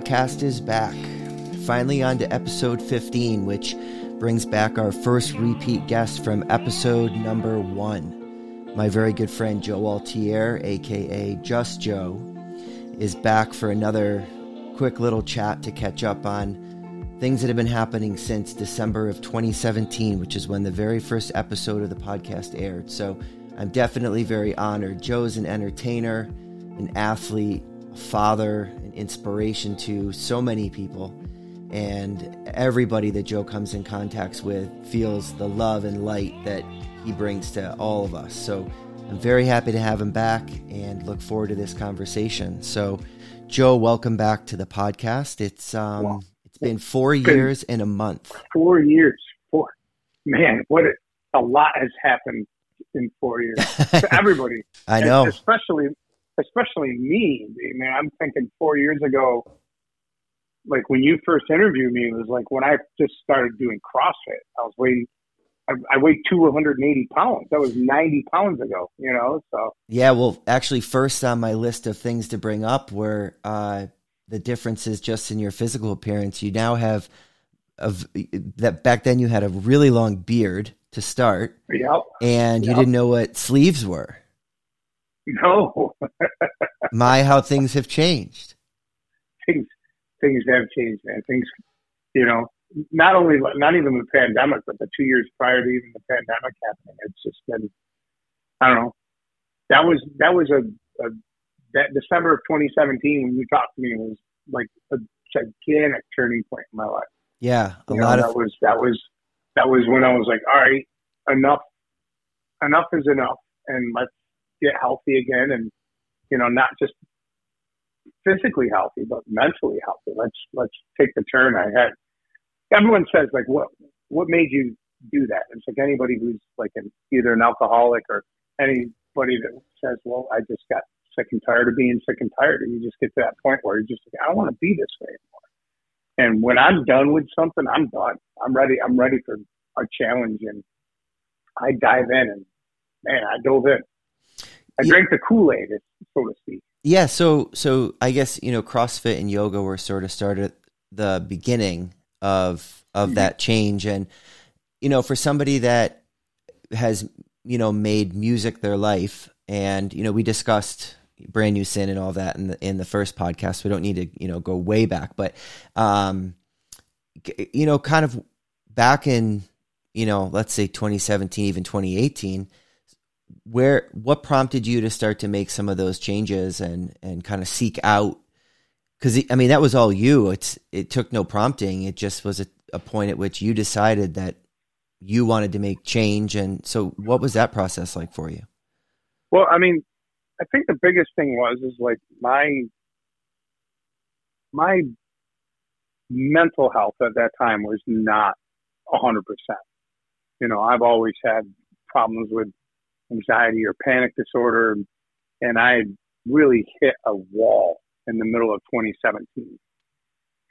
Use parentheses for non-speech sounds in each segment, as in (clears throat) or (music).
podcast is back. Finally, on to episode 15, which brings back our first repeat guest from episode number one. My very good friend Joe Altier, aka Just Joe, is back for another quick little chat to catch up on things that have been happening since December of 2017, which is when the very first episode of the podcast aired. So I'm definitely very honored. Joe's an entertainer, an athlete, a father, an inspiration to so many people and everybody that Joe comes in contact with feels the love and light that he brings to all of us. So I'm very happy to have him back and look forward to this conversation. So, Joe, welcome back to the podcast. It's um, wow. it's been four years and a month. Four years, four. Man, what a, a lot has happened in four years (laughs) to everybody. I know, especially especially me. I mean, I'm thinking four years ago like when you first interviewed me, it was like when I just started doing CrossFit. I was weighing, I, I weighed 280 pounds. That was 90 pounds ago, you know. So yeah, well, actually, first on my list of things to bring up were uh, the differences just in your physical appearance. You now have of that back then you had a really long beard to start. Yep. And you didn't know what sleeves were. (laughs) No. My, how things have changed. Things things have changed, man. Things, you know, not only not even the pandemic, but the two years prior to even the pandemic happening, it's just been, I don't know. That was that was a, a that December of 2017 when you talked to me was like a gigantic turning point in my life. Yeah, a you lot know, of that was that was that was when I was like, all right, enough, enough is enough, and let's get healthy again, and you know, not just physically healthy, but mentally healthy. Let's let's take the turn I had. Everyone says like, what what made you do that? It's like anybody who's like an, either an alcoholic or anybody that says, well, I just got sick and tired of being sick and tired, and you just get to that point where you're just like, I don't want to be this way anymore. And when I'm done with something, I'm done. I'm ready. I'm ready for a challenge, and I dive in, and man, I dove in. I yeah. drank the Kool Aid, so to speak. Yeah, so so I guess you know CrossFit and yoga were sort of started the beginning of of mm-hmm. that change, and you know for somebody that has you know made music their life, and you know we discussed brand new sin and all that in the in the first podcast. We don't need to you know go way back, but um, you know, kind of back in you know let's say 2017, even 2018 where what prompted you to start to make some of those changes and and kind of seek out because I mean that was all you. It's it took no prompting. It just was a, a point at which you decided that you wanted to make change. And so, what was that process like for you? Well, I mean, I think the biggest thing was is like my my mental health at that time was not a hundred percent. You know, I've always had problems with anxiety or panic disorder. And I really hit a wall in the middle of 2017.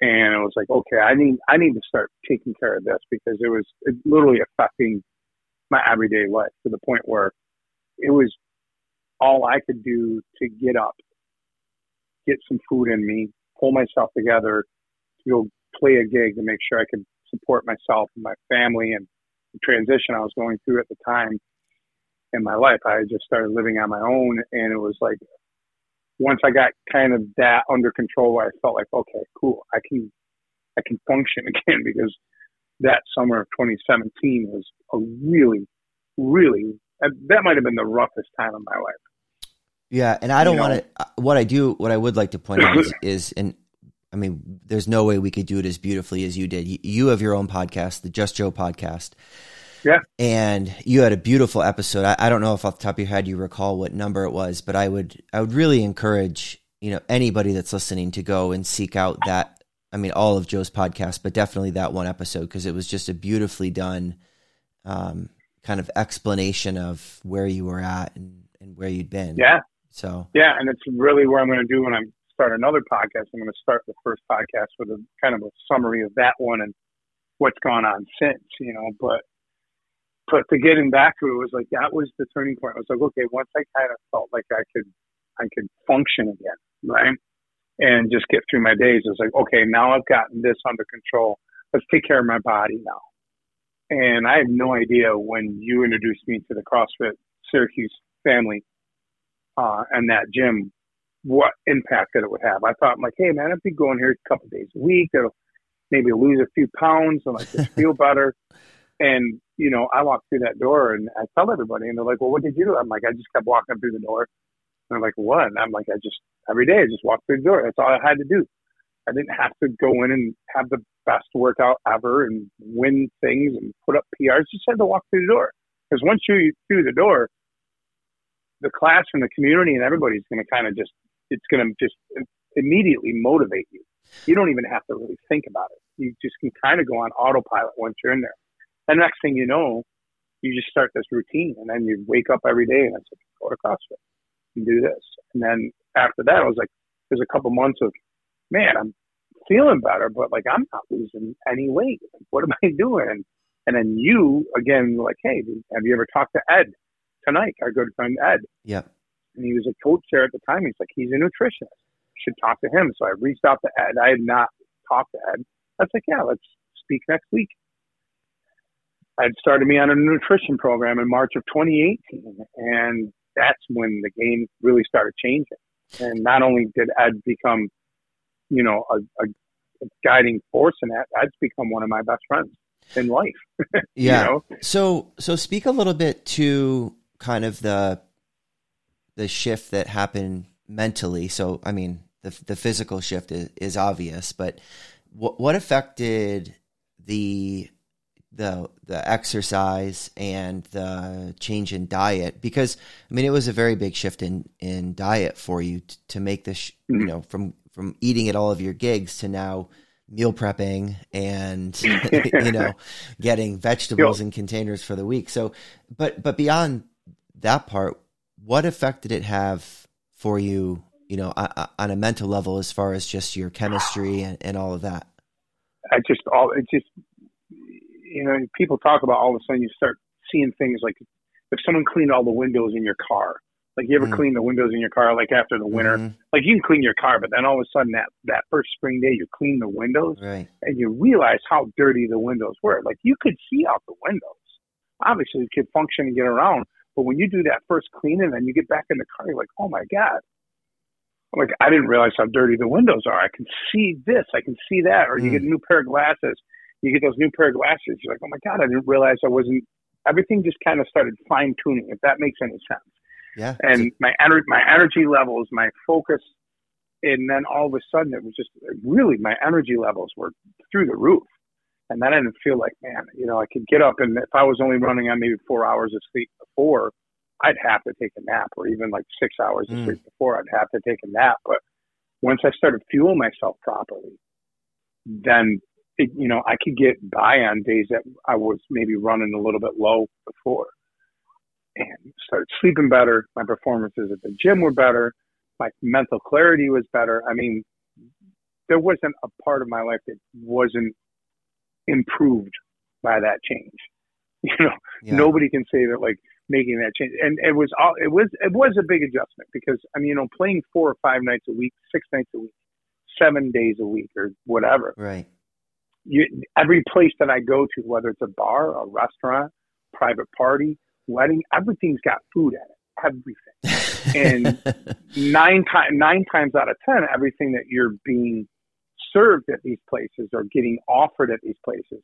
And it was like, okay, I need, I need to start taking care of this because it was it literally affecting my everyday life to the point where it was all I could do to get up, get some food in me, pull myself together to go play a gig to make sure I could support myself and my family and the transition I was going through at the time in my life. I just started living on my own, and it was like once I got kind of that under control, I felt like okay, cool, I can I can function (laughs) again because that summer of 2017 was a really, really that might have been the roughest time of my life. Yeah, and I don't want to. Uh, what I do, what I would like to point out is, (laughs) is, and I mean, there's no way we could do it as beautifully as you did. You have your own podcast, the Just Joe podcast, yeah. And you had a beautiful episode. I, I, don't know if off the top of your head you recall what number it was, but I would I would really encourage, you know, anybody that's listening to go and seek out that I mean all of Joe's podcast, but definitely that one episode because it was just a beautifully done um, kind of explanation of where you were at and, and where you'd been. Yeah. So Yeah, and it's really what I'm gonna do when I start another podcast. I'm gonna start the first podcast with a kind of a summary of that one and what's gone on since, you know, but but to getting back to it was like that was the turning point. I was like, okay, once I kind of felt like I could I could function again, right? and just get through my days. It's like, okay, now I've gotten this under control. Let's take care of my body now. And I had no idea when you introduced me to the CrossFit Syracuse family uh, and that gym, what impact that it would have. I thought, I'm like, hey man, I'd be going here a couple days a week. It'll maybe lose a few pounds and like just (laughs) feel better. And you know, I walked through that door and I tell everybody, and they're like, well, what did you do? I'm like, I just kept walking through the door. And they're like, what? And I'm like, I just every day I just walked through the door. That's all I had to do. I didn't have to go in and have the best workout ever and win things and put up PRs. Just had to walk through the door. Because once you through the door, the class and the community and everybody's going to kind of just it's going to just immediately motivate you. You don't even have to really think about it. You just can kind of go on autopilot once you're in there. And next thing you know, you just start this routine, and then you wake up every day and it's like go to CrossFit and do this. And then after that, I was like, there's a couple months of, man, I'm feeling better, but like I'm not losing any weight. Like, what am (laughs) I doing? And then you again, like, hey, have you ever talked to Ed? tonight, our good friend Ed. Yeah. And he was a coach there at the time. He's like, he's a nutritionist. Should talk to him. So I reached out to Ed. I had not talked to Ed. I was like, yeah, let's speak next week. I had started me on a nutrition program in March of 2018. And that's when the game really started changing. And not only did Ed become, you know, a, a, a guiding force in that, Ed's become one of my best friends in life. (laughs) yeah. You know? So, so speak a little bit to kind of the the shift that happened mentally. So, I mean, the the physical shift is, is obvious, but what what affected the the the exercise and the change in diet because I mean it was a very big shift in in diet for you to, to make this mm-hmm. you know from from eating at all of your gigs to now meal prepping and (laughs) you know getting vegetables in containers for the week so but but beyond that part, what effect did it have for you, you know, on a mental level as far as just your chemistry and, and all of that? I just all it just you know people talk about all of a sudden you start seeing things like if someone cleaned all the windows in your car like you ever mm clean the windows in your car like after the winter mm-hmm. like you can clean your car but then all of a sudden that that first spring day you clean the windows right. and you realize how dirty the windows were like you could see out the windows obviously you could function and get around but when you do that first cleaning and you get back in the car, you're like, oh my God. I'm like, I didn't realize how dirty the windows are. I can see this, I can see that. Or you get a mm. new pair of glasses. You get those new pair of glasses. You're like, oh my God, I didn't realize I wasn't. Everything just kind of started fine tuning, if that makes any sense. Yeah. And my energy, my energy levels, my focus, and then all of a sudden it was just really my energy levels were through the roof. And then I didn't feel like, man, you know, I could get up and if I was only running on maybe four hours of sleep before, I'd have to take a nap or even like six hours of mm. sleep before I'd have to take a nap. But once I started fueling myself properly, then it, you know, I could get by on days that I was maybe running a little bit low before and started sleeping better. My performances at the gym were better. My mental clarity was better. I mean, there wasn't a part of my life that wasn't improved by that change. (laughs) You know, yeah. nobody can say that like making that change. And it was all it was it was a big adjustment because I mean, you know, playing four or five nights a week, six nights a week, seven days a week or whatever. Right. You, every place that I go to, whether it's a bar, a restaurant, private party, wedding, everything's got food in it. Everything. and (laughs) nine times nine times out of ten, everything that you're being served at these places or getting offered at these places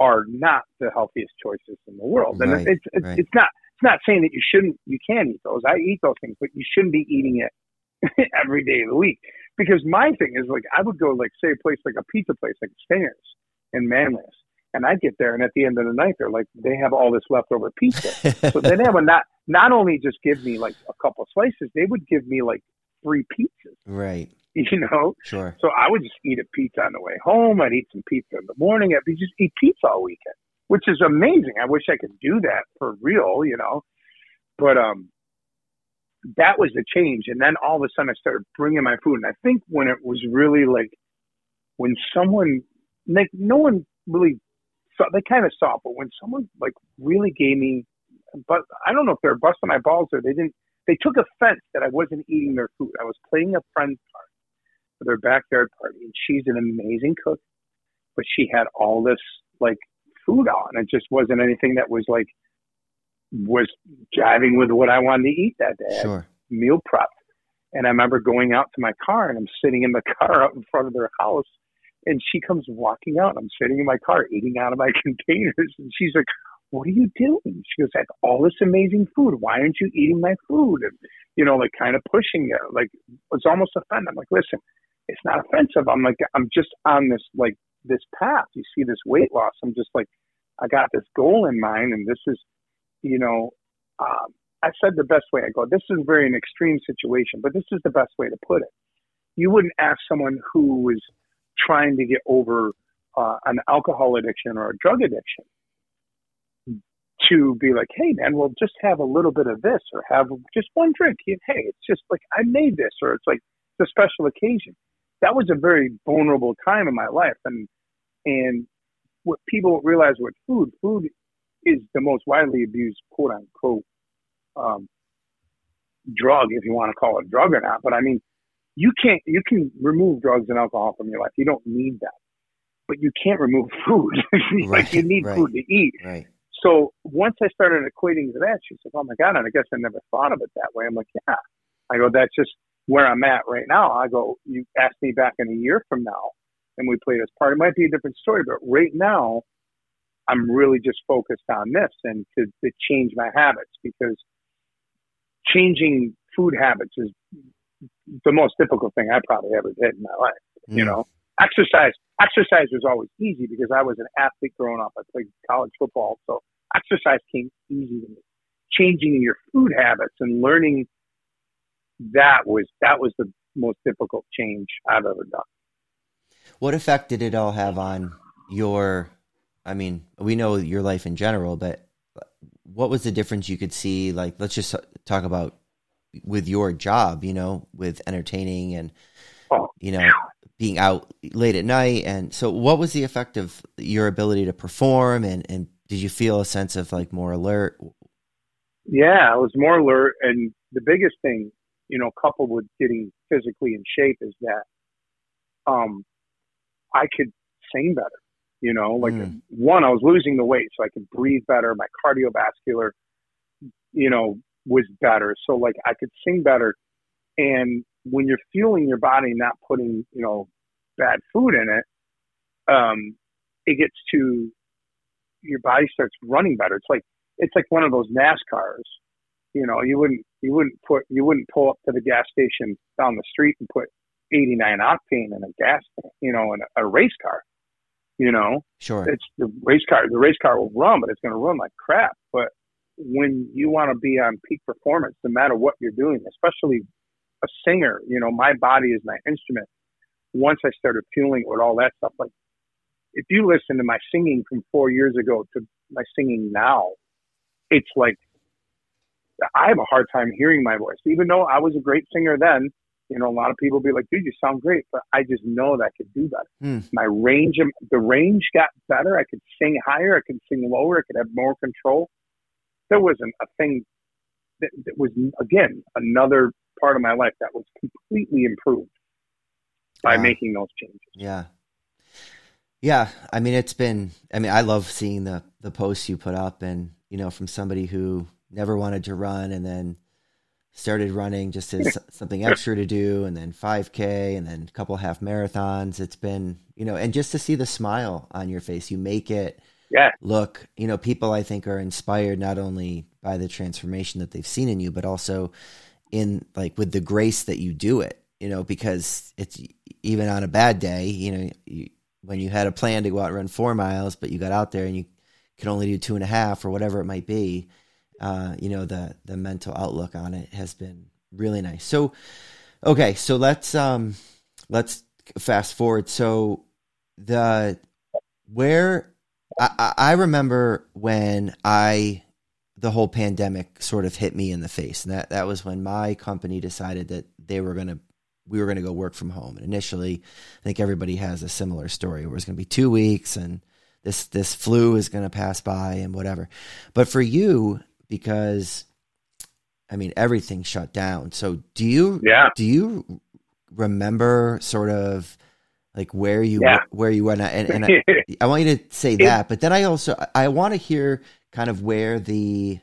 are not the healthiest choices in the world. And right, it's it's, right. it's not it's not saying that you shouldn't you can eat those. I eat those things, but you shouldn't be eating it (laughs) every day of the week. Because my thing is like I would go like say a place like a pizza place like Stingers in Manlius. And I'd get there and at the end of the night they're like they have all this leftover pizza. (laughs) so then they would not not only just give me like a couple slices, they would give me like three pizzas. Right. (laughs) you know? Sure. So I would just eat a pizza on the way home. I'd eat some pizza in the morning. I'd be just eat pizza all weekend, which is amazing. I wish I could do that for real, you know? But, um, that was the change. And then all of a sudden I started bringing my food. And I think when it was really like, when someone, like, no one really saw, they kind of saw, but when someone like really gave me, but I don't know if they're busting my balls or they didn't, they took offense that I wasn't eating their food. I was playing a friend's part for their backyard party, and she's an amazing cook, but she had all this like food on. It just wasn't anything that was like was jiving with what I wanted to eat that day. Sure. Meal prep. And I remember going out to my car and I'm sitting in the (laughs) car out in front of their house and she comes walking out. I'm sitting in my car eating out of my (laughs) containers and she's like, what are you doing? She goes, I have all this amazing food. Why aren't you eating my food? And, you know, like kind of pushing it. Like, it's almost offended. I'm like, listen, it's not offensive. I'm like, I'm just on this, like, this path. You see this weight loss. I'm just like, I got this goal in mind and this is, you know, um, I said the best way. I go, this is very an extreme situation, but this is the best way to put it. You wouldn't ask someone who was trying to get over uh, an alcohol addiction or a drug addiction to be like, hey man, well just have a little bit of this or have just one drink. Hey, it's just like I made this, or it's like it's a special occasion. That was a very vulnerable time in my life, and and what people realize with food, food is the most widely abused quote unquote um, drug, if you want to call it a drug or not. But I mean, you can't you can remove drugs and alcohol from your life. You don't need that, but you can't remove (laughs) food. (laughs) like right, you need right, food to eat. Right. So once I started equating to that, she said, "Oh my God!" And I guess I never thought of it that way. I'm like, "Yeah." I go, "That's just where I'm at right now." I go, "You ask me back in a year from now, and we play this part. It might be a different story, but right now, I'm really just focused on this and to, to change my habits because changing food habits is the most difficult thing I probably ever did in my life. Mm. You know, exercise exercise was always easy because I was an athlete growing up. I played college football, so exercise came easy to me. Changing your food habits and learning that was that was the most difficult change I've ever done. What effect did it all have on your? I mean, we know your life in general, but what was the difference you could see? Like, let's just talk about with your job, you know, with entertaining and, you know, being out late at night. And so, what was the effect of your ability to perform? And, and did you feel a sense of like more alert? Yeah, I was more alert. And the biggest thing, you know, coupled with getting physically in shape is that um, I could sing better. You know, like mm. one, I was losing the weight so I could breathe better. My cardiovascular, you know, was better. So like I could sing better. And when you're fueling your body, not putting, you know, bad food in it, um, it gets to your body starts running better. It's like it's like one of those NASCARs. You know, you wouldn't you wouldn't put you wouldn't pull up to the gas station down the street and put 89 octane in a gas, you know, in a, a race car. You know, sure, it's the race car. The race car will run, but it's going to run like crap. But when you want to be on peak performance, no matter what you're doing, especially a singer, you know, my body is my instrument. Once I started fueling with all that stuff, like if you listen to my singing from four years ago to my singing now, it's like I have a hard time hearing my voice. Even though I was a great singer then, you know, a lot of people be like, dude, you sound great, but I just know that I could do better. Mm. My range, the range got better. I could sing higher. I could sing lower. I could have more control there wasn't a thing that, that was again another part of my life that was completely improved by wow. making those changes. Yeah. Yeah, I mean it's been I mean I love seeing the the posts you put up and you know from somebody who never wanted to run and then started running just as something extra to do and then 5k and then a couple half marathons. It's been you know and just to see the smile on your face you make it yeah. look, you know, people I think are inspired not only by the transformation that they've seen in you, but also in like with the grace that you do it, you know, because it's even on a bad day, you know, you, when you had a plan to go out and run four miles, but you got out there and you can only do two and a half or whatever it might be, uh, you know, the, the mental outlook on it has been really nice. So, okay. So let's, um, let's fast forward. So the, where I, I remember when I the whole pandemic sort of hit me in the face, and that that was when my company decided that they were going to we were going to go work from home. And initially, I think everybody has a similar story where it's going to be two weeks and this this flu is going to pass by and whatever. But for you, because I mean everything shut down. So do you? Yeah. Do you remember sort of like where you Yeah. where you went and, and I, (laughs) I want you to say that but then i also i want to hear kind of where the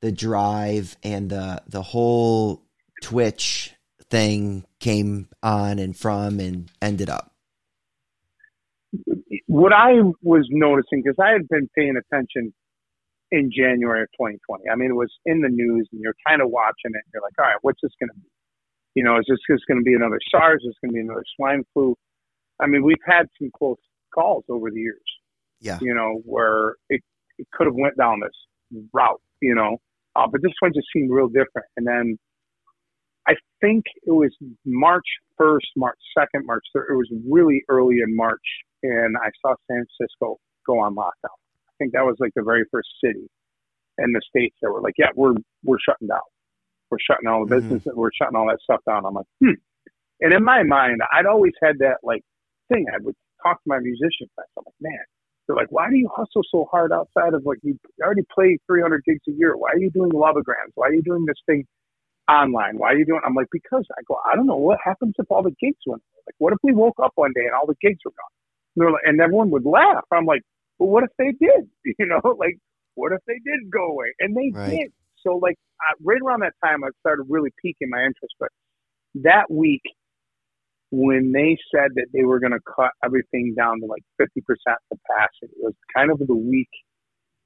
the drive and the the whole twitch thing came on and from and ended up what I was noticing, because I had been paying attention in January of 2020. I mean, it was in the news, and you're kind of watching it. And you're like, all right, what's this going to be? You know, is this just going to be another SARS? Is this going to be another swine flu? I mean, we've had some close calls over the years. Yeah. You know, where it, it could have went down this route. You know, uh, but this one just seemed real different. And then I think it was March 1st, March 2nd, March 3rd. It was really early in March, and I saw San Francisco go on lockdown. Think that was like the very first city in the states that were like, "Yeah, we're we're shutting down. We're shutting all the business. We're shutting all that stuff down." I'm like, hmm. And in my mind, I'd always had that like thing. I would talk to my musician friends. I'm like, man, they're like, why do you hustle so hard outside of like you already play 300 gigs a year? Why are you doing lovograms? Why are you doing this thing online? Why are you doing? I'm like, because I go, I don't know what happens if all the gigs went. away? Like, what if we woke up one day and all the gigs were gone? And, like, and everyone would laugh. I'm like, well, what if they did? (laughs) You know, like, what if they did go away? And they Right. did. So, like, I, right around that time, I started really piquing my interest. But that week, when they said that they were going to cut everything down to like 50% capacity, it was kind of the week,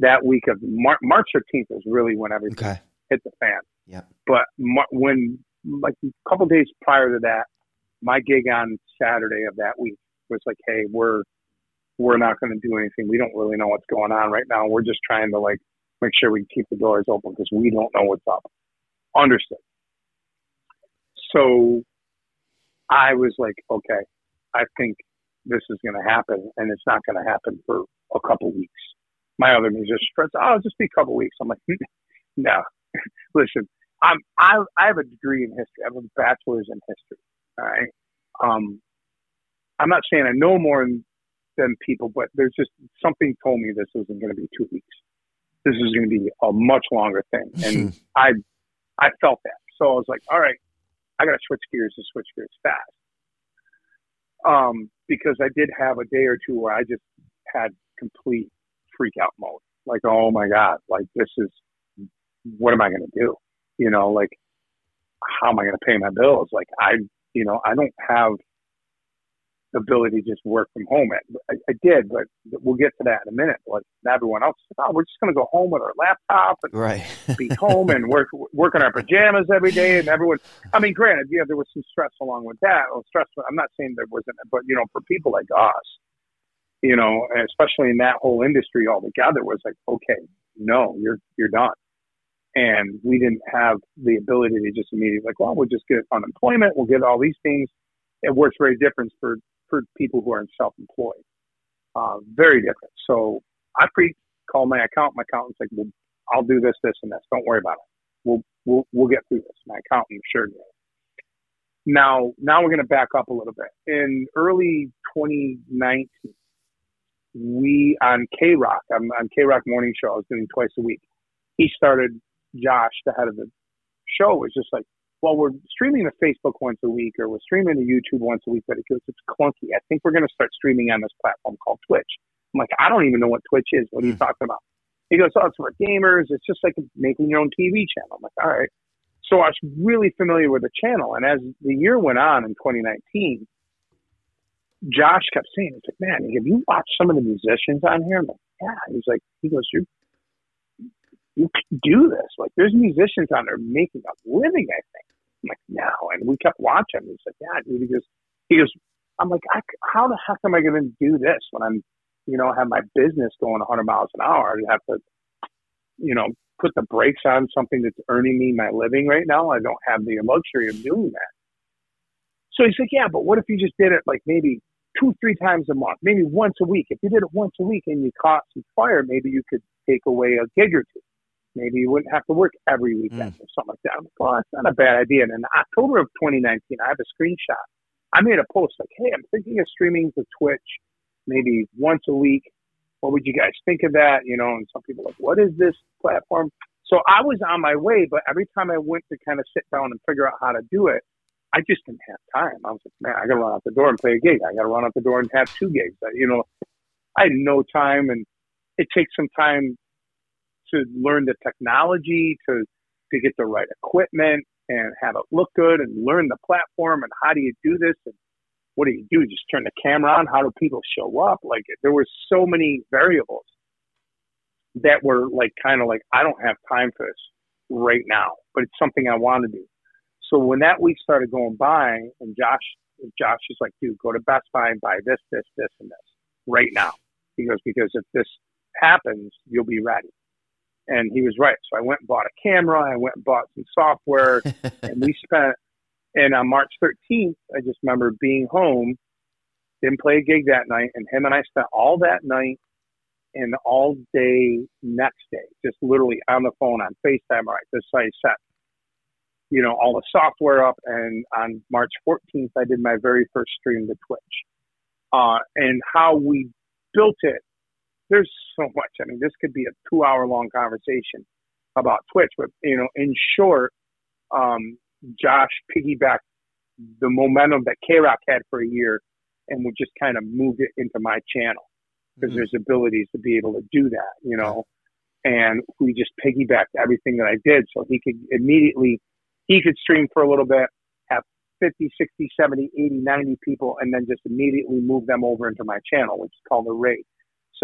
that week of Mar- March 13th was really when everything okay hit the fan. Yeah. But Mar- when, like, a couple days prior to that, my gig on Saturday of that week was like, hey, we're, we're not going to do anything. We don't really know what's going on right now. We're just trying to like make sure we keep the doors open because we don't know what's up. Understood. So I was like, okay, I think this is going to happen, and it's not going to happen for a couple weeks. My other musician friends, oh, just be a couple weeks. I'm like, (laughs) no, (laughs) listen, I'm I I have a degree in history. I have a bachelor's in history. All right. Um, I'm not saying I know more than, than people, but there's just something told me this wasn't going to be two weeks. This is going to be a much longer thing, (laughs) and I I felt that. So I was like, all right, I got to switch gears to switch gears fast. Um, because I did have a day or two where I just had complete freak out mode. Like, oh my God, like this is, what am I going to do? You know, like, how am I going to pay my bills? Like, I, you know, I don't have ability to just work from home. I, I did, but we'll get to that in a minute. Like everyone else, oh, we're just going to go home with our laptop and right (laughs) be home and work work in our pajamas every day. And everyone, I mean, granted, yeah, there was some stress along with that. Well, stress. I'm not saying there wasn't, but you know, for people like us, you know, especially in that whole industry altogether, was like, okay, no, you're you're done. And we didn't have the ability to just immediately like, well, we'll just get unemployment, we'll get all these things. It works very different for for people who are self-employed. Uh, very different. So I pre call my accountant. My accountant's like, well, I'll do this, this, and this. Don't worry about it. We'll we'll we'll get through this. My accountant assured me. Now, now we're going to back up a little bit. In early 2019, we on K Rock, I'm on K Rock Morning Show. I was doing twice a week. He started Josh, the head of the show, was just like, well, we're streaming to Facebook once a week, or we're streaming to YouTube once a week, but it goes, it's clunky. I think we're going to start streaming on this platform called Twitch. I'm like, I don't even know what Twitch is. What are you hmm. talking about? He goes, oh, it's for gamers. It's just like making your own TV channel. I'm like, all right. So I was really familiar with the channel. And as the year went on in 2019, Josh kept saying, "It's like, man, have you watched some of the musicians on here?" I'm like, "Yeah." He's like, he goes, "You, you can do this. Like, there's musicians on there making a living. I think." I'm like, "No," and we kept watching. He's like, "Yeah, dude." He goes, "He goes." I'm like, I, "How the heck am I going to do this when I'm, you know, have my business going 100 miles an hour? I have to, you know, put the brakes on something that's earning me my living right now. I don't have the luxury of doing that." So he's like, "Yeah, but what if you just did it like maybe?" two, three times a month, maybe once a week. If you did it once a week and you caught some fire, maybe you could take away a gig or two. Maybe you wouldn't have to work every weekend Mm. or something like that. Like, well, that's not a bad idea. And in October of 2019, I have a screenshot. I made a post like, hey, I'm thinking of streaming to Twitch maybe once a week. What would you guys think of that? You know, and some people are like, what is this platform? So I was on my way, but every time I went to kind of sit down and figure out how to do it, I just didn't have time. I was like, man, I got to run out the door and play a gig. I got to run out the door and have two gigs. You know, I had no time, and it takes some time to learn the technology, to to get the right equipment, and have it look good, and learn the platform, and how do you do this, and what do you do? Just turn the camera on? How do people show up? Like there were so many variables that were like kind of like I don't have time for this right now, but it's something I want to do. So when that week started going by, and Josh, Josh is like, dude, go to Best Buy and buy this, this, this, and this right now. He goes, because if this happens, you'll be ready. And he was right. So I went and bought a camera. I went and bought some software, (laughs) and we spent. And on March 13th, I just remember being home, didn't play a gig that night, and him and I spent all that night and all day next day, just literally on the phone on FaceTime. All right, this I set you know, all the software up. And on March 14th, I did my very first stream to Twitch. Uh, and how we built it, there's so much. I mean, this could be a two hour long conversation about Twitch, but, you know, in short, um, Josh piggybacked the momentum that K Rock had for a year and we just kind of moved it into my channel because mm-hmm. there's abilities to be able to do that, you know. And we just piggybacked everything that I did so he could immediately he could stream for a little bit, have 50, 60, 70, 80, 90 people, and then just immediately move them over into my channel, which is called the raid.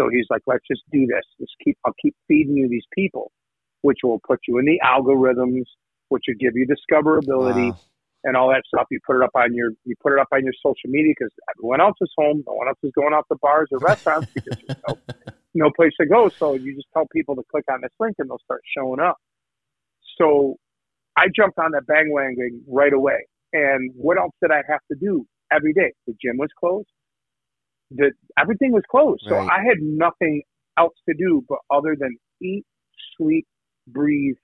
So he's like, let's just do this. Just keep, I'll keep feeding you these people, which will put you in the algorithms, which will give you discoverability wow. and all that stuff. You put it up on your, you put it up on your social media because everyone else is home. No one else is going out to bars or restaurants because there's no, (laughs) no place to go. So you just tell people to click on this link and they'll start showing up. So I jumped on that bandwagon right away. And what else did I have to do every day? The gym was closed. The everything was closed. Right. So I had nothing else to do but other than eat, sleep, breathe,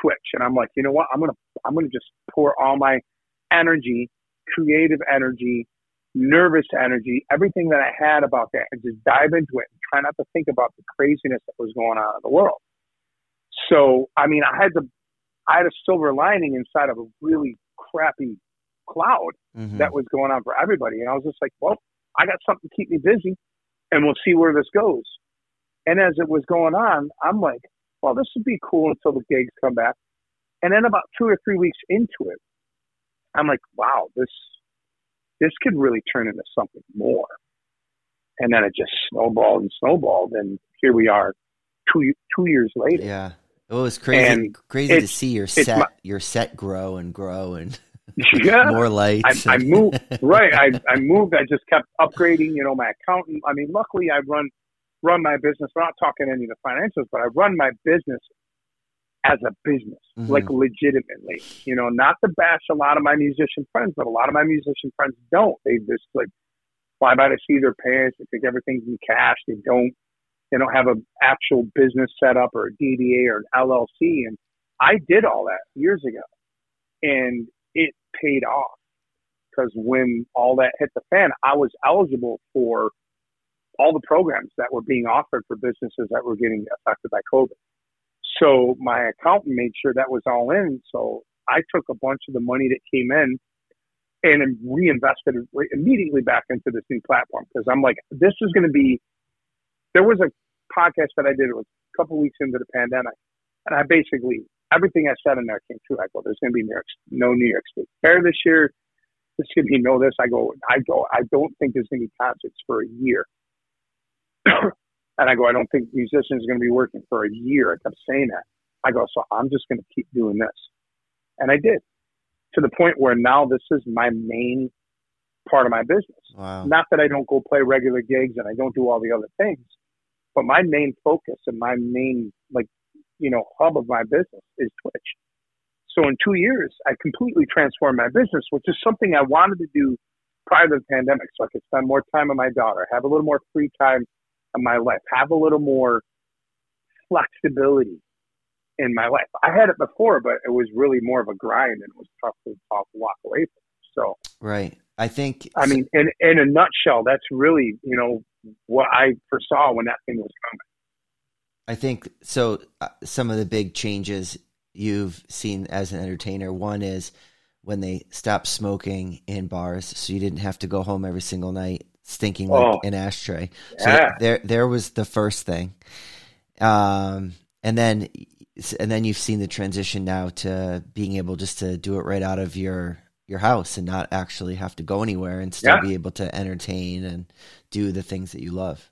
Twitch. And I'm like, you know what? I'm gonna I'm gonna just pour all my energy, creative energy, nervous energy, everything that I had about that, and just dive into it and try not to think about the craziness that was going on in the world. So, I mean, I had to I had a silver lining inside of a really crappy cloud mm-hmm. that was going on for everybody. And I was just like, well, I got something to keep me busy and we'll see where this goes. And as it was going on, I'm like, well, this would be cool until the gigs come back. And then about two or three weeks into it, I'm like, wow, this this could really turn into something more. And then it just snowballed and snowballed, and here we are, two two years later. Yeah, it was crazy, and crazy to see your set, my, your set grow and grow and (laughs) yeah, more lights. I, I moved right. I, I moved. I just kept upgrading. You know, my accountant. I mean, luckily, I run run my business. We're not talking any of the financials, but I run my business as a business, mm-hmm. like legitimately. You know, not to bash a lot of my musician friends, but a lot of my musician friends don't. They just like fly by to see their parents. They think everything's in cash. They don't they don't have an actual business set up or a DBA or an LLC. And I did all that years ago and paid off because when all that hit the fan, I was eligible for all the programs that were being offered for businesses that were getting affected by COVID. So my accountant made sure that was all in. So I took a bunch of the money that came in and reinvested it immediately back into this new platform because I'm like, this is going to be. There was a podcast that I did it was a couple weeks into the pandemic, and I basically everything I said in there came true. I go, "There's going to be New York, no New York State Fair this year. This to be no this." I go, "I go, I don't think there's going to be concerts for a year." (coughs) and I go, "I don't think musicians are going to be working for a year." I kept saying that. I go, "So I'm just going to keep doing this," and I did to the point where now this is my main part of my business. Wow. Not that I don't go play regular gigs and I don't do all the other things, but my main focus and my main, like, you know, hub of my business is Twitch. So in two years, I completely transformed my business, which is something I wanted to do prior to the pandemic. So I could spend more time on my daughter, have a little more free time in my life, have a little more flexibility in my life. I had it before, but it was really more of a grind and it was tough to, tough to walk away from. So, right. I think, I mean, in, in a nutshell, that's really, you know, what I foresaw when that thing was coming. I think so. Uh, some of the big changes you've seen as an entertainer one is when they stopped smoking in bars, so you didn't have to go home every single night stinking like oh, an ashtray. So there, there was the first thing. Um, and then, and then you've seen the transition now to being able just to do it right out of your your house and not actually have to go anywhere and still yeah. be able to entertain and do the things that you love.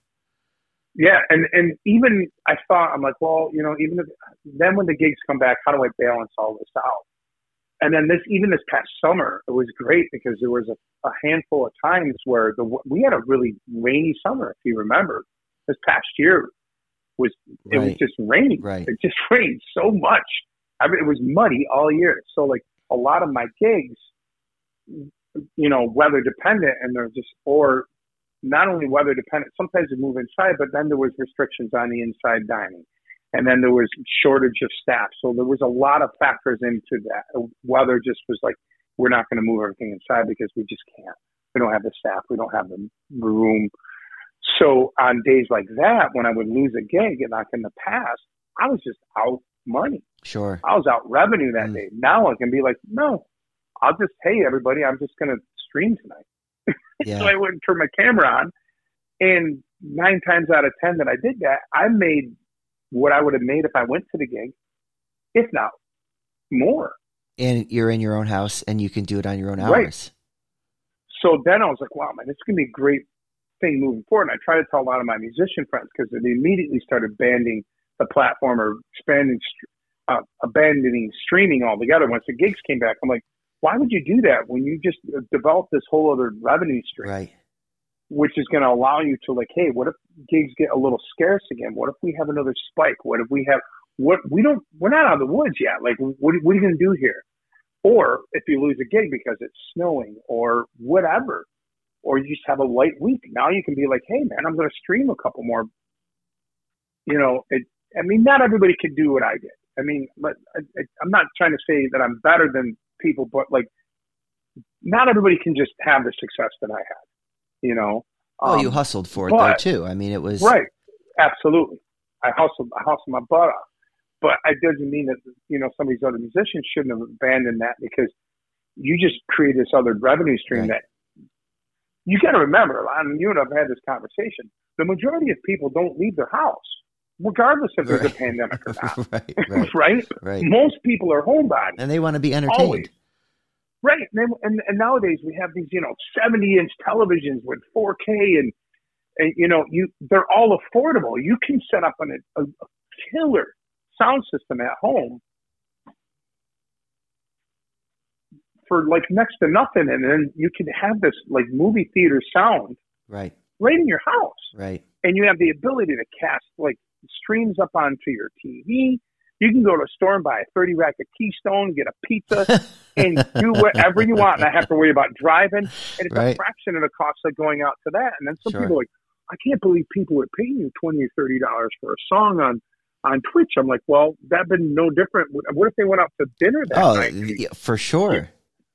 Yeah, and and even I thought I'm like, well, you know, even if, then when the gigs come back, how do I balance all this out? And then this, even this past summer, it was great because there was a, a handful of times where the we had a really rainy summer. If you remember, this past year was it right. was just raining. Right. It just (laughs) rained so much. I mean, it was muddy all year. So like a lot of my gigs, you know, weather dependent, and they're just or not only weather dependent. Sometimes we move inside, but then there was restrictions on the inside dining, and then there was shortage of staff. So there was a lot of factors into that. Weather just was like, we're not going to move everything inside because we just can't. We don't have the staff. We don't have the room. So on days like that, when I would lose a gig, and like in the past, I was just out money. Sure. I was out revenue that mm. day. Now I can be like, no, I'll just, hey, everybody, I'm just going to stream tonight. Yeah. so I wouldn't turn my camera on. And nine times out of 10 that I did that, I made what I would have made if I went to the gig, if not more. And you're in your own house and you can do it on your own hours. Right. So then I was like, wow, man, this is going to be a great thing moving forward. And I try to tell a lot of my musician friends because they immediately started banding the platform or expanding, uh, abandoning streaming altogether. Once the gigs came back, I'm like, why would you do that when you just uh, develop this whole other revenue stream? Right. Which is going to allow you to like, hey, what if gigs get a little scarce again? What if we have another spike? What if we have what we don't? We're not out of the woods yet. Like, what, what are you going to do here? Or if you lose a gig because it's snowing or whatever, or you just have a light week, now you can be like, hey, man, I'm going to stream a couple more. You know, it, I mean, not everybody can do what I did. I mean, but I, I'm not trying to say that I'm better than people, but like not everybody can just have the success that I had, you know. Well, um, you hustled for it but, though too. I mean, it was right. Absolutely, I hustled. I hustled my butt off, but it doesn't mean that you know some of these other musicians shouldn't have abandoned that because you just create this other revenue stream right. that you got to remember. I mean, you and I've had this conversation. The majority of people don't leave their house regardless if there's right. a pandemic or (laughs) not. right, (laughs) right, right, right, Most people are homebodies, and they want to be entertained. Always. Right, and, and, and nowadays we have these, you know, seventy inch televisions with 4K, and and you know, you they're all affordable. You can set up an, a, a killer sound system at home for like next to nothing, and then you can have this like movie theater sound, right, right in your house, right, and you have the ability to cast like streams up onto your TV. You can go to a store and buy a 30 rack of Keystone, get a pizza, (laughs) and do whatever you want. And I have to worry about driving. And it's right. a fraction of the cost of going out to that. And then some sure. people are like, I can't believe people would pay you 20 or $30 for a song on on Twitch. I'm like, well, that'd been no different. What if they went out to dinner that oh, night? Yeah, for sure.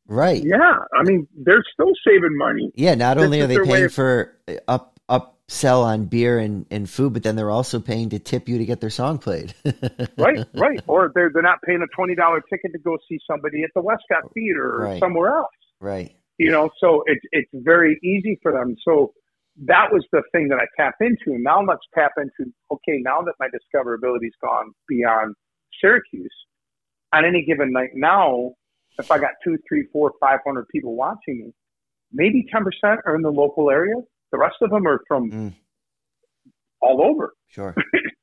Right. Yeah. I mean, they're still saving money. Yeah. Not only are they paying for uh, up up sell on beer and, and food, but then they're also paying to tip you to get their song played. (laughs) right, right. Or they're they're not paying a twenty dollar ticket to go see somebody at the Westcott Theater or right. somewhere else. Right. You know, so it's it's very easy for them. So that was the thing that I tapped into. Now let's tap into okay, now that my discoverability's gone beyond Syracuse, on any given night now, if I got two, three, four, five hundred people watching me, maybe ten percent are in the local area the rest of them are from mm. all over. Sure.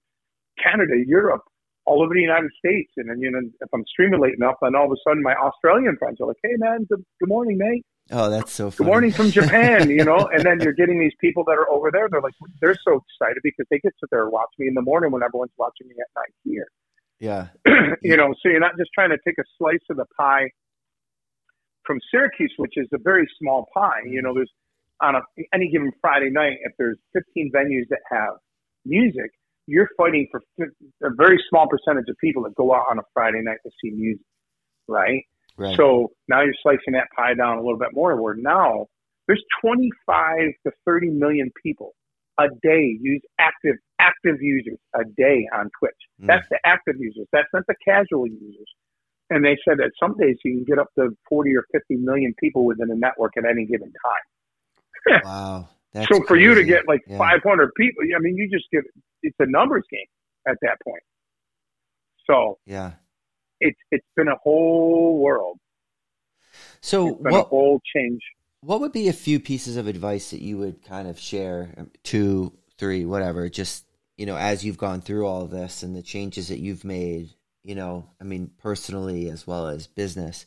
(laughs) Canada, Europe, all over the United States. And then, you know, if I'm streaming late enough, then all of a sudden my Australian friends are like, hey, man, good, good morning, mate. Oh, that's so funny. Good morning from (laughs) Japan, you know? and then you're getting these people that are over there. They're like, they're so excited because they get to sit there and watch me in the morning when everyone's watching me at night here. Yeah. (clears throat) you know, so you're not just trying to take a slice of the pie from Syracuse, which is a very small pie. You know, there's on a, any given Friday night, if there's 15 venues that have music, you're fighting for a very small percentage of people that go out on a Friday night to see music, right? Right. So now you're slicing that pie down a little bit more. Where now there's 25 to 30 million people a day use active active users a day on Twitch. Mm. That's the active users. That's not the casual users. And they said that some days you can get up to 40 or 50 million people within a network at any given time. Wow. so for crazy. you to get like Yeah. 500 people, I mean, you just get, it's a numbers game at that point. So Yeah. it's, it's been a whole world. So It's been a what whole change. what would be a few pieces of advice that you would kind of share um, two, three, whatever, just you know, as you've gone through all of this and the changes that you've made, you know, I mean, personally as well as business,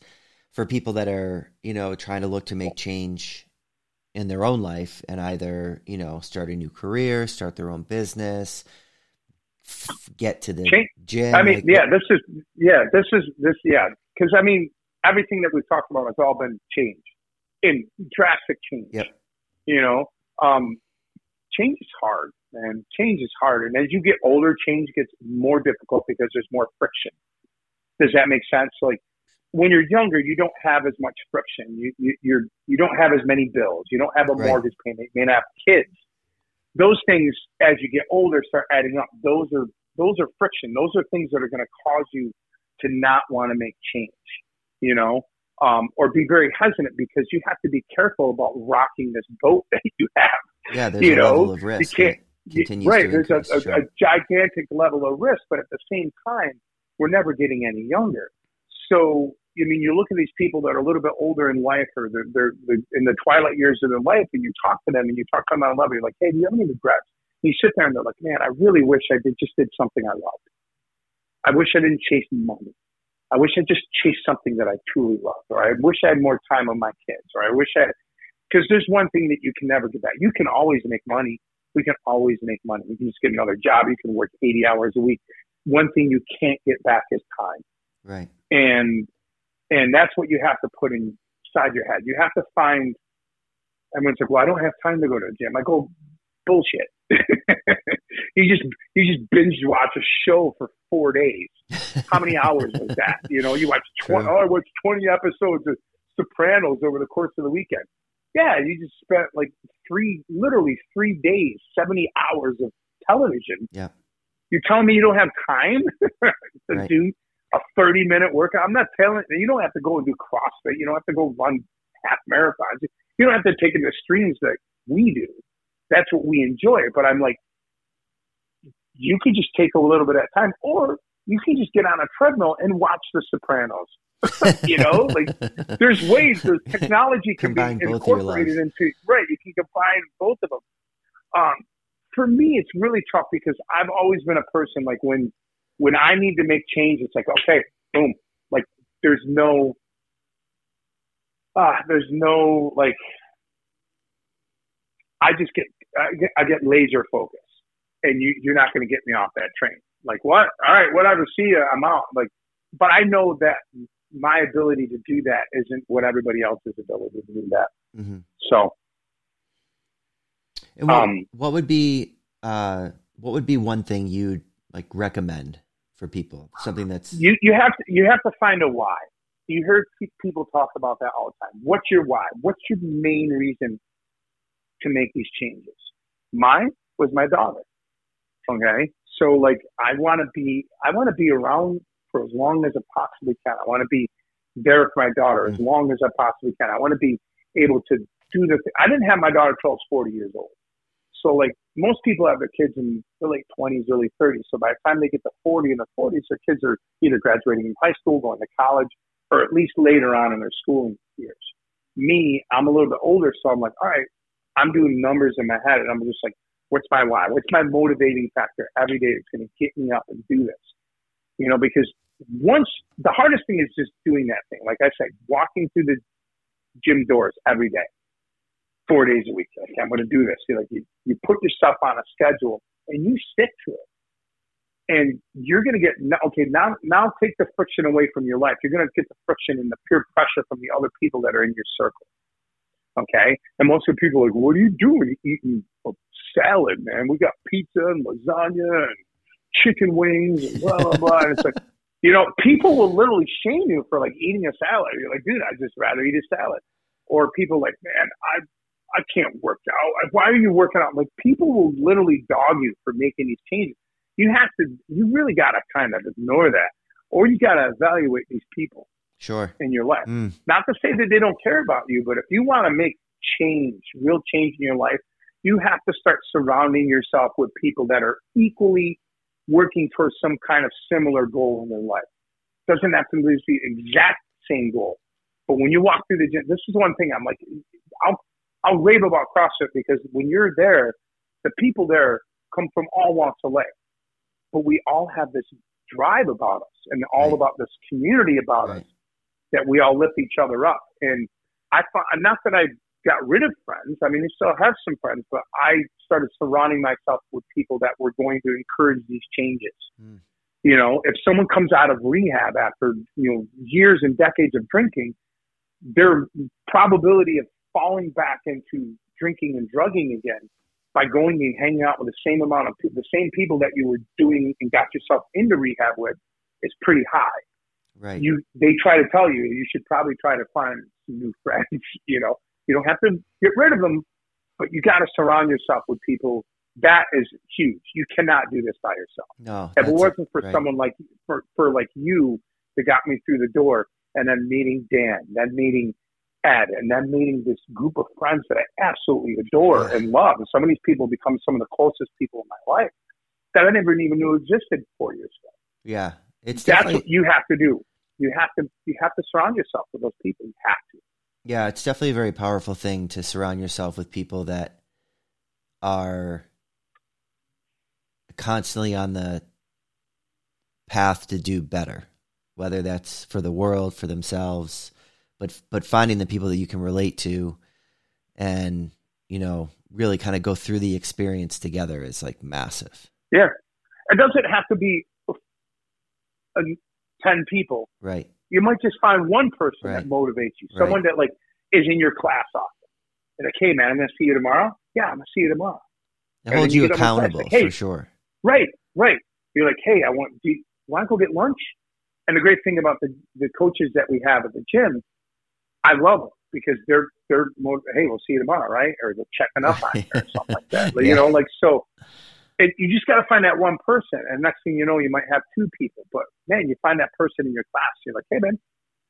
for people that are, you know, trying to look to make change in their own life and either, you know, start a new career, start their own business, f- get to the Change- gym. I mean, like, yeah, this is, yeah, this is, this, yeah. Cause I mean, everything that we've talked about has all been change in drastic change. Yep. You know, um, change is hard, man. Change is hard. And as you get older, change gets more difficult because there's more friction. Does that make sense? Like when you're younger, you don't have as much friction. You, you, you're, you don't have as many bills. You don't have a Right. mortgage payment. You may not have kids. Those things, as you get older, start adding up. Those are, those are friction. Those are things that are going to cause you to not want to make change, you know, um, or be very hesitant because you have to be careful about rocking this boat (laughs) that you have. yeah, there's you a know, level of risk. can't- that continues right. to There's increase, a, a, sure. a gigantic level of risk, but at the same time, we're never getting any younger. So, I mean, you look at these people that are a little bit older in life or they're, they're, they're in the twilight years of their life and you talk to them and you talk to them on a level, you're like, hey, do you have any regrets? And you sit there and they're like, man, I really wish I did just did something I loved. I wish I didn't chase money. I wish I just chased something that I truly loved, or I wish I had more time with my kids, or I wish I, because there's one thing that you can never get back. You can always make money. We can always make money. You can just get another job. You can work 80 hours a week. One thing you can't get back is time. right. And, and that's what you have to put inside your head. You have to find, everyone's like, well, I don't have time to go to the gym. I go, bullshit. (laughs) you just, you just binge watch a show for four days. How many hours was that? You know, you watch 20, oh, I watched 20 episodes of Sopranos over the course of the weekend. Yeah, you just spent like three, literally three days, 70 hours of television. Yeah. You're telling me you don't have time (laughs) to Right. do a 30 minute workout? I'm not telling you don't have to go and do CrossFit. You don't have to go run half marathons. You don't have to take it to streams that we do. That's what we enjoy. But I'm like, you could just take a little bit of time, or you can just get on a treadmill and watch The Sopranos. (laughs) you know, like there's ways, there's technology can Combine be both of your incorporated into right. You can combine both of them. Um, for me, it's really tough because I've always been a person like when when I need to make change, it's like okay, boom, like there's no ah, there's no like I just get I get, I get laser focus, and you you're not going to get me off that train. Like what? All right, whatever. See ya. I'm out. Like, but I know that my ability to do that isn't what everybody else's ability to do that. hmm So And what, Um, what would be uh, what would be one thing you'd like recommend for people? Something that's you you have to you have to find a why. You heard pe- people talk about that all the time. What's your why? What's your main reason to make these changes? Mine was my daughter. Okay, so like I want to be I want to be around for as long as I possibly can. I want to be there for my daughter as mm-hmm. long as I possibly can. I want to be able to do the. Th- I didn't have my daughter till I was 40 years old. So like most people have their kids in their late 20s, early 30s. So by the time they get to 40 and the 40s, their kids are either graduating from high school, going to college, or at least later on in their schooling years. Me, I'm a little bit older, so I'm like, all right, I'm doing numbers in my head, and I'm just like, what's my why? What's my motivating factor every day that's going to get me up and do this? You know, because once the hardest thing is just doing that thing. Like I said, walking through the gym doors every day, four days a week. Like I'm going to do this. You like you, you put yourself on a schedule and you stick to it, and you're going to get okay. Now, now take the friction away from your life. You're going to get the friction and the peer pressure from the other people that are in your circle. Okay, and most of the people are like, "What are you doing? Eating a salad, man. We got pizza and lasagna and chicken wings and blah blah blah." And it's like, (laughs) you know, people will literally shame you for like eating a salad. You're like, dude, I'd just rather eat a salad. Or people like, man, I I can't work out. Why are you working out? Like people will literally dog you for making these changes. You have to, you really got to kind of ignore that. or you got to evaluate these people sure in your life. Mm. Not to say that they don't care about you, but if you want to make change, real change in your life, you have to start surrounding yourself with people that are equally working towards some kind of similar goal in their life. Doesn't have to be the exact same goal. But when you walk through the gym, this is one thing I'm like, I'll, I'll rave about CrossFit because when you're there, the people there come from all walks of life. But we all have this drive about us and all Right. about this community about Right. us that we all lift each other up. And I thought, not that I got rid of friends. I mean, I still have some friends, but I started surrounding myself with people that were going to encourage these changes. Mm. You know, if someone comes out of rehab after, you know, years and decades of drinking, their probability of falling back into drinking and drugging again by going and hanging out with the same amount of people, the same people that you were doing and got yourself into rehab with is pretty high right you they try to tell you you should probably try to find some new (laughs) friends. You know, you don't have to get rid of them, but you got to surround yourself with people. That is huge. You cannot do this by yourself. no If it wasn't for right. someone like for for like you that got me through the door, and then meeting Dan, then meeting Ed, and then meeting this group of friends that I absolutely adore and love. And some of these people become some of the closest people in my life that I never even knew existed four years ago yeah it's that's definitely what you have to do. You have to you have to surround yourself with those people. You have to. Yeah, it's definitely a very powerful thing to surround yourself with people that are constantly on the path to do better, whether that's for the world, for themselves, but but finding the people that you can relate to and, you know, really kind of go through the experience together is like massive. Yeah, it doesn't have to be uh, ten people. Right. You might just find one person that motivates you. Right. Someone that like is in your class often. And like, hey man, I'm gonna see you tomorrow. Yeah, I'm gonna see you tomorrow. And holds you you get on the accountable like, hey, for sure. Right, right. You're like, hey, I want. Do you want to go get lunch? And the great thing about the the coaches that we have at the gym, I love them because they're they're more, hey, we'll see you tomorrow, right? Or they're checking up on you or (laughs) something like that. Yeah. You know, like so. It, you just got to find that one person, and next thing you know, you might have two people. But man, you find that person in your class. You're like, hey man,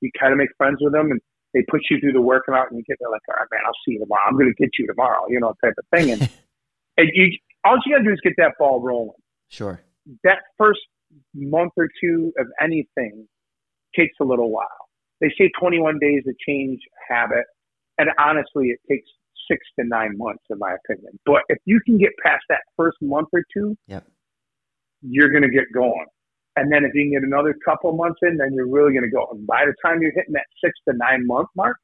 you kind of make friends with them, and they push you through the workout, and you get there like, all right, man, I'll see you tomorrow. I'm going to get you tomorrow, you know, type of thing. And, (laughs) and you, all you got to do is get that ball rolling Sure. that first month or two of anything takes a little while. They say 21 days to change habit, and honestly, it takes six to nine months, in my opinion. But if you can get past that first month or two, Yep. you're going to get going. And then if you can get another couple months in, then you're really going to go. And by the time you're hitting that six to nine month mark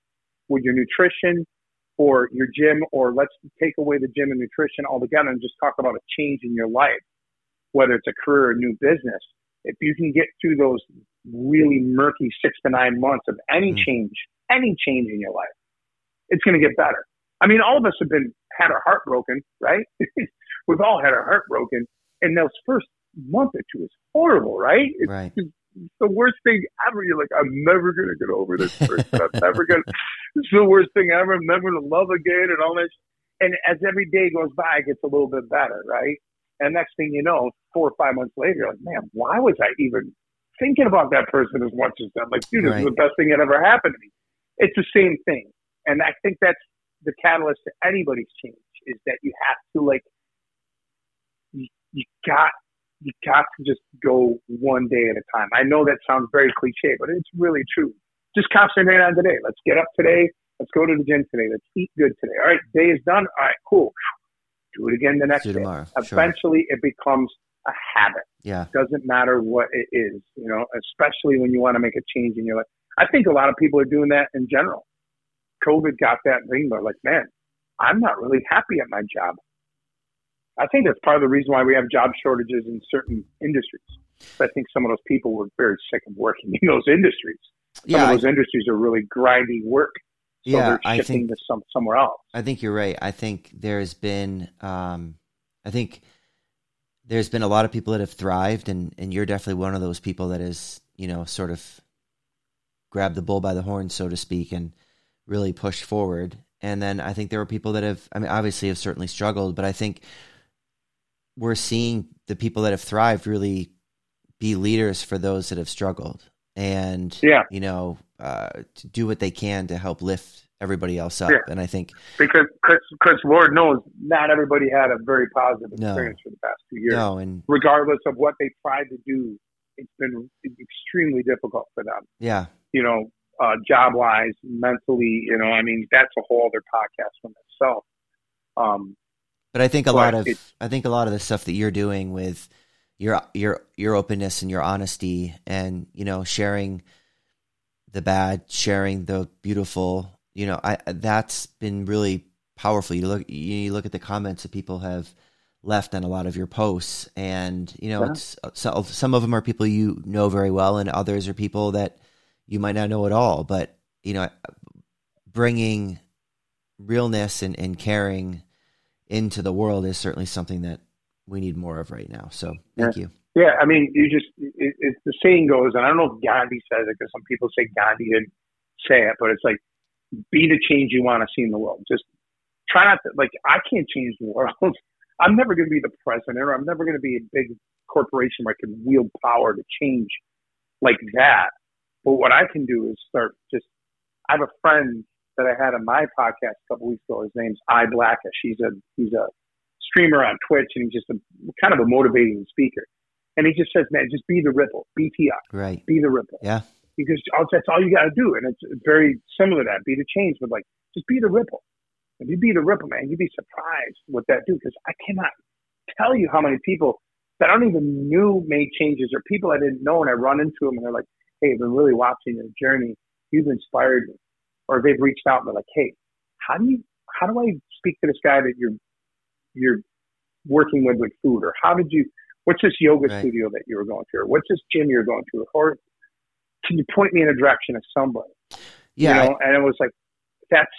with your nutrition or your gym, or let's take away the gym and nutrition altogether and just talk about a change in your life, whether it's a career or a new business. If you can get through those really murky six to nine months of any Mhm. change, any change in your life, it's going to get better. I mean, all of us have been had our heart broken, right? (laughs) We've all had our heart broken, and those first month or two is horrible, right? It's Right. the worst thing ever. You're like, I'm never gonna get over this person. I'm never gonna. It's the worst thing ever. I'm never gonna love again, and all that. And as every day goes by, it gets a little bit better, right? And next thing you know, four or five months later, you're like, man, why was I even thinking about that person as much as that? Like, dude, this is the best thing that ever happened to me. It's the same thing, and I think that's the catalyst to anybody's change is that you have to like, you, you got you got to just go one day at a time. I know that sounds very cliche, but it's really true. Just concentrate on today. Let's get up today. Let's go to the gym today. Let's eat good today. All right, day is done. All right, cool. Do it again the next day. tomorrow. Sure. Eventually, it becomes a habit. Yeah. Doesn't matter what it is, you know, especially when you want to make a change in your life. I think a lot of people are doing that in general. COVID got that thing, but like, man, I'm not really happy at my job. I think that's part of the reason why we have job shortages in certain industries. I think some of those people were very sick of working (laughs) in those industries. Some Yeah. of I, those industries are really grindy work. So yeah. they're I shifting think to some somewhere else. I think you're right. I think there's been, um, I think there's been a lot of people that have thrived, and and you're definitely one of those people that is, you know, sort of grabbed the bull by the horn, so to speak, and really pushed forward. And then I think there are people that have, I mean, obviously have certainly struggled, but I think we're seeing the people that have thrived really be leaders for those that have struggled and Yeah. you know uh, to do what they can to help lift everybody else up Yeah. and i think because because Lord knows not everybody had a very positive No. experience for the past two years. no and Regardless of what they tried to do, it's been extremely difficult for them. yeah You know, uh, job wise, mentally. You know, I mean, that's a whole other podcast from itself. Um, but i think a lot of i think a lot of the stuff that you're doing with your your your openness and your honesty and you know sharing the bad sharing the beautiful you know i that's been really powerful. You look you look at the comments that people have left on a lot of your posts and you know Yeah. it's uh, so, some of them are people you know very well and others are people that you might not know at all. But you know bringing realness and, and caring into the world is certainly something that we need more of right now. So thank you. Yeah, I mean, you just it, it's the saying goes, and I don't know if Gandhi says it because some people say Gandhi didn't say it, but it's like be the change you want to see in the world. Just try not to like I can't change the world. (laughs) I'm never going to be the president, or I'm never going to be a big corporation where I can wield power to change like that. But what I can do is start just. I have a friend that I had on my podcast a couple weeks ago. His name's I Blackish. He's a he's a streamer on Twitch, and he's just a kind of a motivating speaker. And he just says, "Man, just be the ripple, BTI, right be the ripple." yeah because that's all you got to do. And it's very similar to that. Be the change, but like just be the ripple. If you be the ripple, man, you'd be surprised what that do. Because I cannot tell you how many people that I don't even knew made changes, or people I didn't know, and I run into them, and they're like, "Hey, I've been really watching your journey. You've inspired me." Or they've reached out and they're like, "Hey, how do you? How do I speak to this guy that you're you're working with with food? Or how did you?" What's this yoga Right. studio that you were going to? Or what's this gym you're going to? Or can you point me in a direction of somebody? yeah You know, and it was like, that's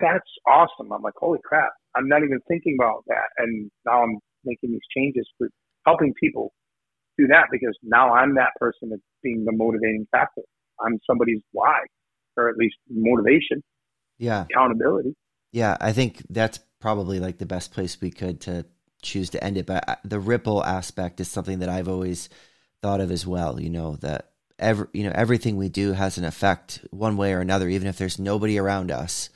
that's awesome. I'm like, holy crap! I'm not even thinking about that, and now I'm making these changes for helping people do that because now I'm that person that's being the motivating factor. I'm somebody's why, or at least motivation, yeah accountability. Yeah, I think that's probably like the best place we could to choose to end it. But uh, the ripple aspect is something that I've always thought of as well. You know that every you know everything we do has an effect one way or another, even if there's nobody around us.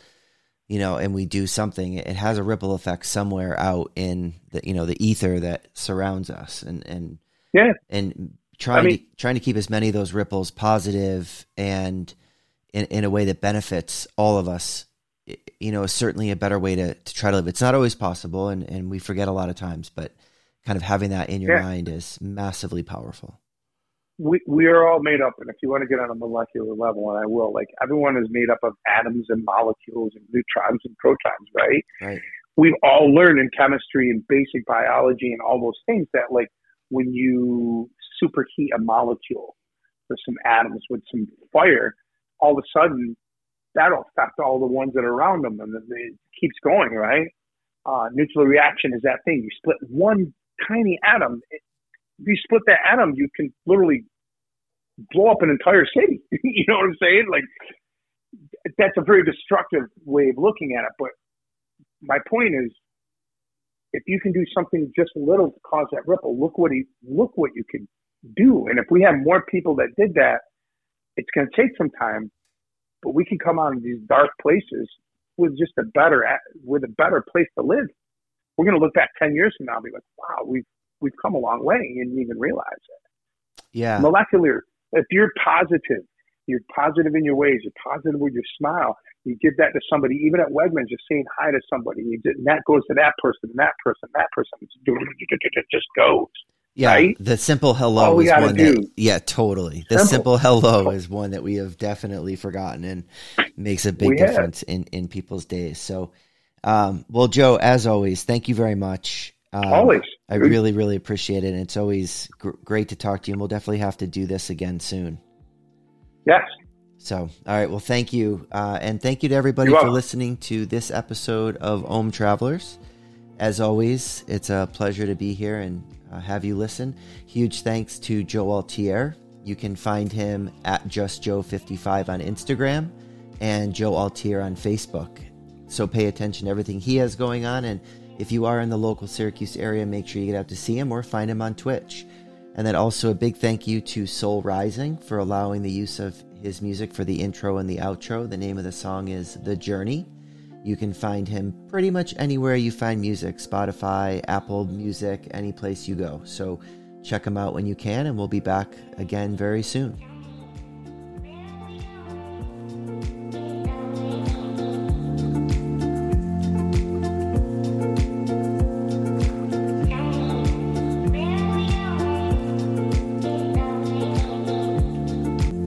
You know, and we do something, it has a ripple effect somewhere out in the you know the ether that surrounds us, and and Yeah. and trying I mean- to trying to keep as many of those ripples positive and in, in a way that benefits all of us you know is certainly a better way to, to try to live it's not always possible and, and we forget a lot of times but kind of having that in your Yeah. mind is massively powerful we we are all made up, and if you want to get on a molecular level, and I will, like everyone is made up of atoms and molecules and neutrons and protons, right? right We've all learned in chemistry and basic biology and all those things that like when you superheat a molecule or some atoms with some fire, all of a sudden that'll affect all the ones that are around them, and it keeps going, right? Uh, nuclear reaction is that thing. You split one tiny atom. It, if you split that atom, you can literally blow up an entire city. (laughs) you know what I'm saying? Like that's a very destructive way of looking at it. But my point is, if you can do something just a little to cause that ripple, look what he look what you can do. And if we have more people that did that, it's going to take some time, but we can come out of these dark places with just a better with a better place to live. We're going to look back ten years from now and be like, wow, we've we've come a long way and didn't even realize it. yeah Molecular. If you're positive, you're positive in your ways, you're positive with your smile, you give that to somebody, even at Wegmans, just saying hi to somebody, you did, and that goes to that person, and that person, that person. It just goes. yeah right? the simple hello All is one do- that yeah totally the Simple. simple hello is one that we have definitely forgotten and makes a big We have. difference in in people's days so um well joe as always thank you very much um, Always. I really, really appreciate it. And it's always gr- great to talk to you. And we'll definitely have to do this again soon. Yes. So, all right. Well, thank you. Uh, and thank you to everybody You're for welcome. listening to this episode of Ohm Travelers. As always, it's a pleasure to be here and uh, have you listen. Huge thanks to Joe Altier. You can find him at JustJoe55 on Instagram and Joe Altier on Facebook. So pay attention to everything he has going on. And if you are in the local Syracuse area, make sure you get out to see him or find him on Twitch. And then also a big thank you to Soul Rising for allowing the use of his music for the intro and the outro. The name of the song is The Journey. You can find him pretty much anywhere you find music Spotify, Apple Music, any place you go. So check him out when you can, and we'll be back again very soon.